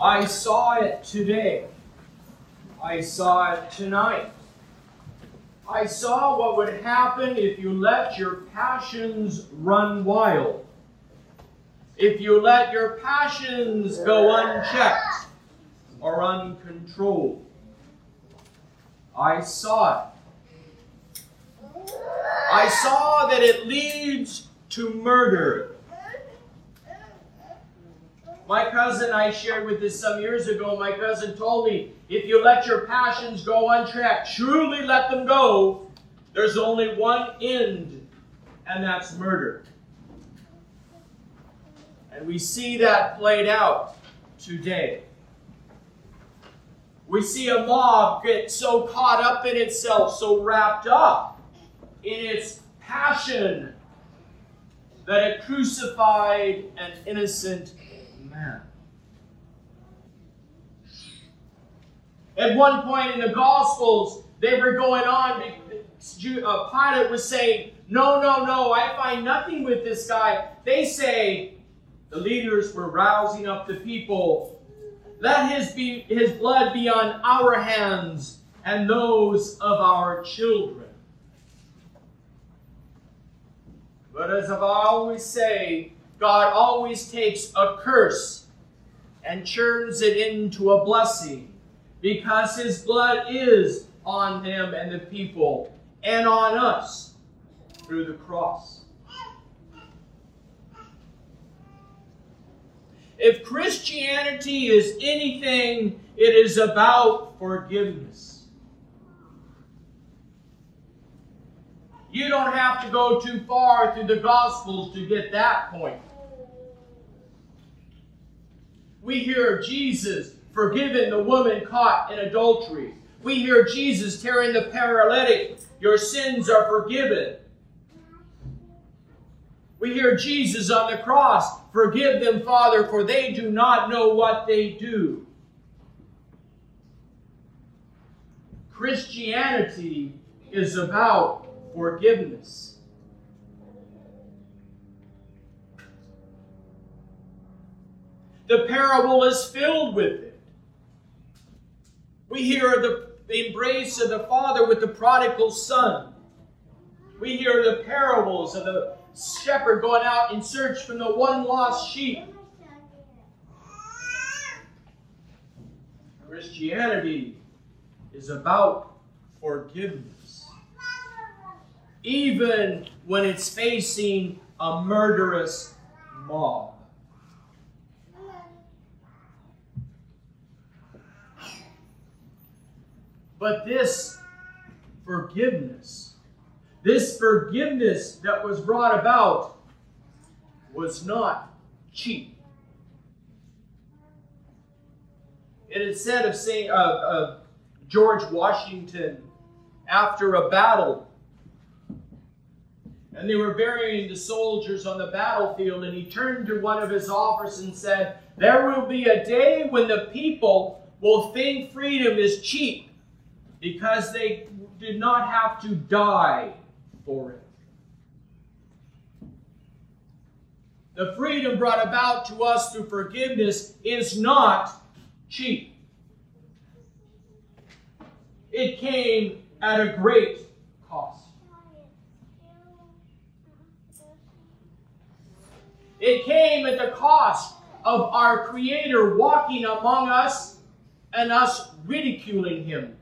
I saw it today. I saw it tonight. I saw what would happen if you let your passions run wild. If you let your passions go unchecked or uncontrolled. I saw it. I saw that it leads to murder. My cousin I shared with this some years ago. My cousin told me if you let your passions go unchecked, truly let them go, there's only one end, and that's murder. And we see that played out today. We see a mob get so caught up in itself, so wrapped up in its passion, that it crucified an innocent At one point in the Gospels, they were going on. Uh, Pilate was saying, No, no, no, I find nothing with this guy. They say, the leaders were rousing up the people. Let his, be, his blood be on our hands and those of our children. But as I always say, God always takes a curse and churns it into a blessing because his blood is on him and the people and on us through the cross. If Christianity is anything, it is about forgiveness. You don't have to go too far through the Gospels to get that point. We hear Jesus forgiving the woman caught in adultery. We hear Jesus tearing the paralytic, Your sins are forgiven. We hear Jesus on the cross, Forgive them, Father, for they do not know what they do. Christianity is about forgiveness. The parable is filled with it. We hear the embrace of the Father with the prodigal son. We hear the parables of the shepherd going out in search for the one lost sheep. Christianity is about forgiveness. Even when it's facing a murderous mob. But this forgiveness this forgiveness that was brought about was not cheap. It is said of, uh, uh, George Washington after a battle, and they were burying the soldiers on the battlefield, and he turned to one of his officers and said, There will be a day when the people will think freedom is cheap because they did not have to die for it. The freedom brought about to us through forgiveness is not cheap. It came at a great cost. It came at the cost of our Creator walking among us and us ridiculing Him,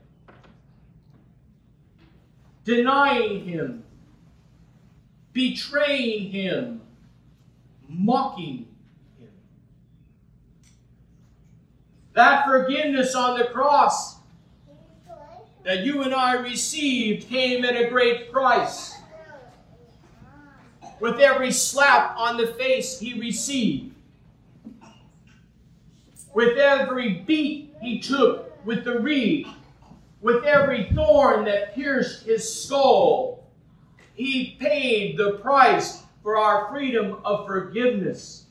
denying Him, betraying him, mocking him. That forgiveness on the cross that you and I received came at a great price. With every slap on the face he received, with every beat he took with the reed, with every thorn that pierced his skull, he paid the price for our freedom of forgiveness.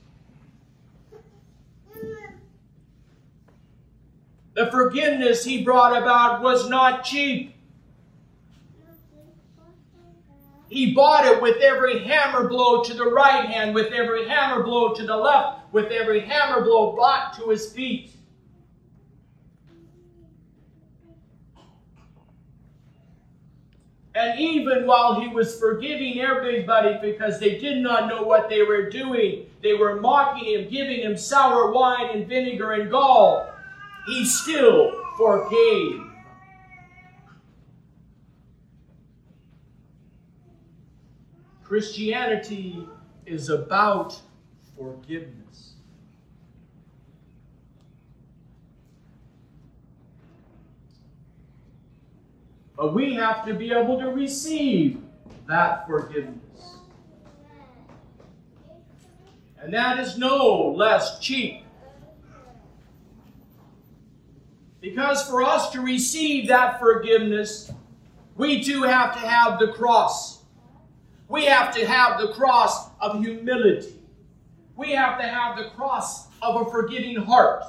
The forgiveness he brought about was not cheap. He bought it with every hammer blow to the right hand, with every hammer blow to the left, with every hammer blow brought to his feet. And even while he was forgiving everybody because they did not know what they were doing, they were mocking him, giving him sour wine and vinegar and gall, he still forgave. Christianity is about forgiveness. But we have to be able to receive that forgiveness. And that is no less cheap. Because for us to receive that forgiveness, we too have to have the cross. We have to have the cross of humility. We have to have the cross of a forgiving heart.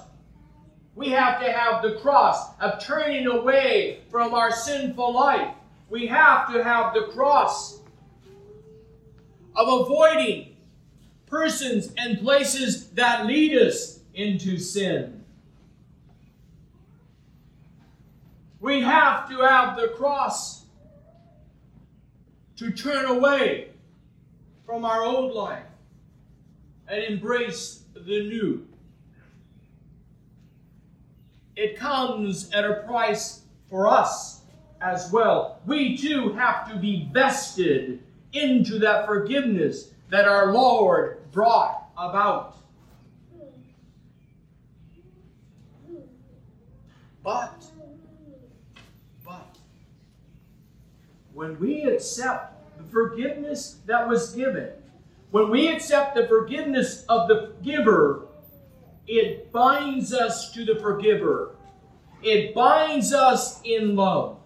We have to have the cross of turning away from our sinful life. We have to have the cross of avoiding persons and places that lead us into sin. We have to have the cross to turn away from our old life and embrace the new. It comes at a price for us as well. We too have to be vested into that forgiveness that our Lord brought about. But, but, when we accept the forgiveness that was given, when we accept the forgiveness of the giver, it binds us to the forgiver. It binds us in love.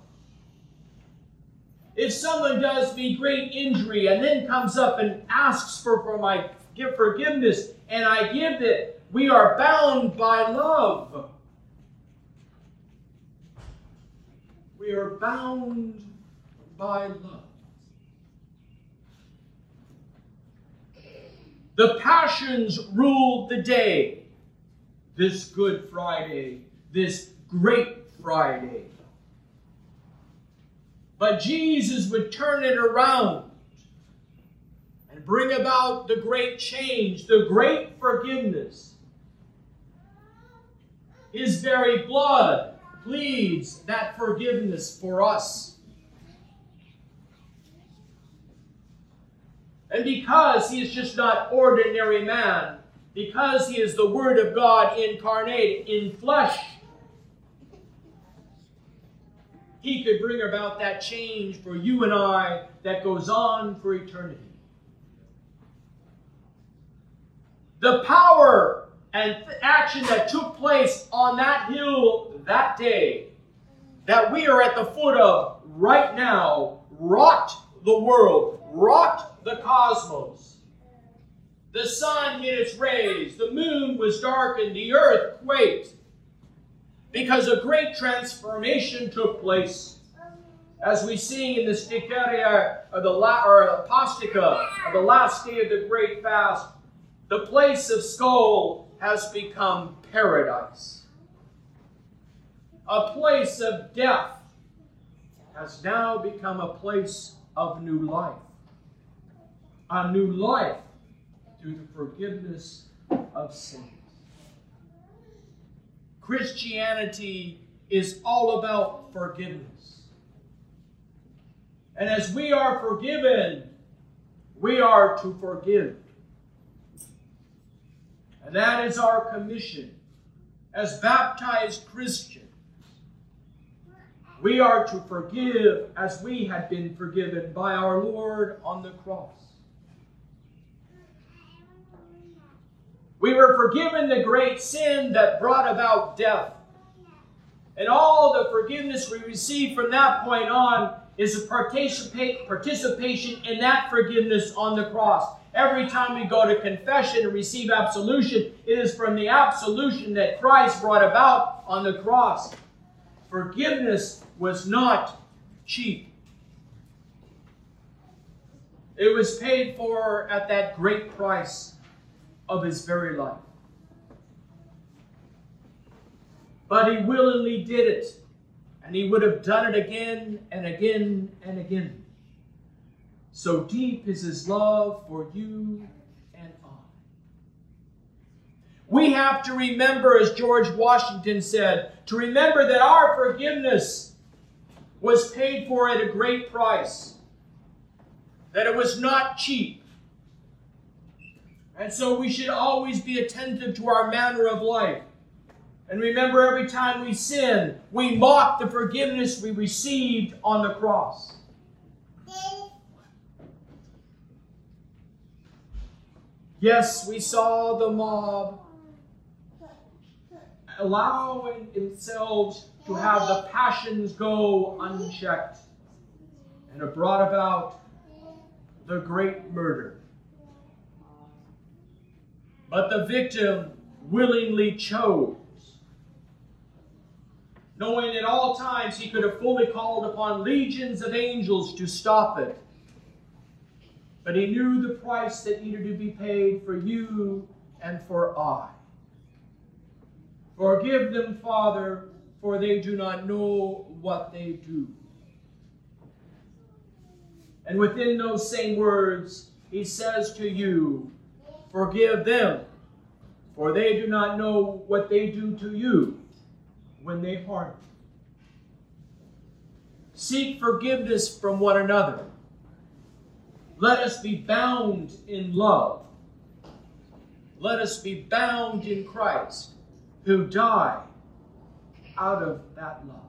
If someone does me great injury and then comes up and asks for, for my forgiveness and I give it, we are bound by love. We are bound by love. The passions ruled the day. This Good Friday, this Great Friday. But Jesus would turn it around and bring about the great change, the great forgiveness. His very blood pleads that forgiveness for us. And because he is just not ordinary man, because he is the Word of God incarnate in flesh, he could bring about that change for you and I that goes on for eternity. The power and action that took place on that hill that day, that we are at the foot of right now, rocked the world, rocked the cosmos. The sun hid its rays, the moon was darkened, the earth quaked. Because a great transformation took place. As we sing in the Sticheria of the La, or Aposticha of the last day of the great fast, the place of skull has become paradise. A place of death has now become a place of new life. A new life through the forgiveness of sins. Christianity is all about forgiveness. And as we are forgiven, we are to forgive. And that is our commission as baptized Christians. We are to forgive as we had been forgiven by our Lord on the cross. We were forgiven the great sin that brought about death. And all the forgiveness we receive from that point on is a participation in that forgiveness on the cross. Every time we go to confession and receive absolution, it is from the absolution that Christ brought about on the cross. Forgiveness was not cheap. It was paid for at that great price of his very life. But he willingly did it. And he would have done it again and again and again. So deep is his love for you and I. We have to remember, as George Washington said, to remember that our forgiveness was paid for at a great price, that it was not cheap. And so we should always be attentive to our manner of life. And remember, every time we sin, we mock the forgiveness we received on the cross. Yes, we saw the mob allowing themselves to have the passions go unchecked. And it brought about the great murder. But the victim willingly chose, knowing at all times he could have fully called upon legions of angels to stop it. But he knew the price that needed to be paid for you and for I. Forgive them, Father, for they do not know what they do. And within those same words, he says to you, Forgive them, for they do not know what they do to you when they harm you. Seek forgiveness from one another. Let us be bound in love. Let us be bound in Christ, who died out of that love.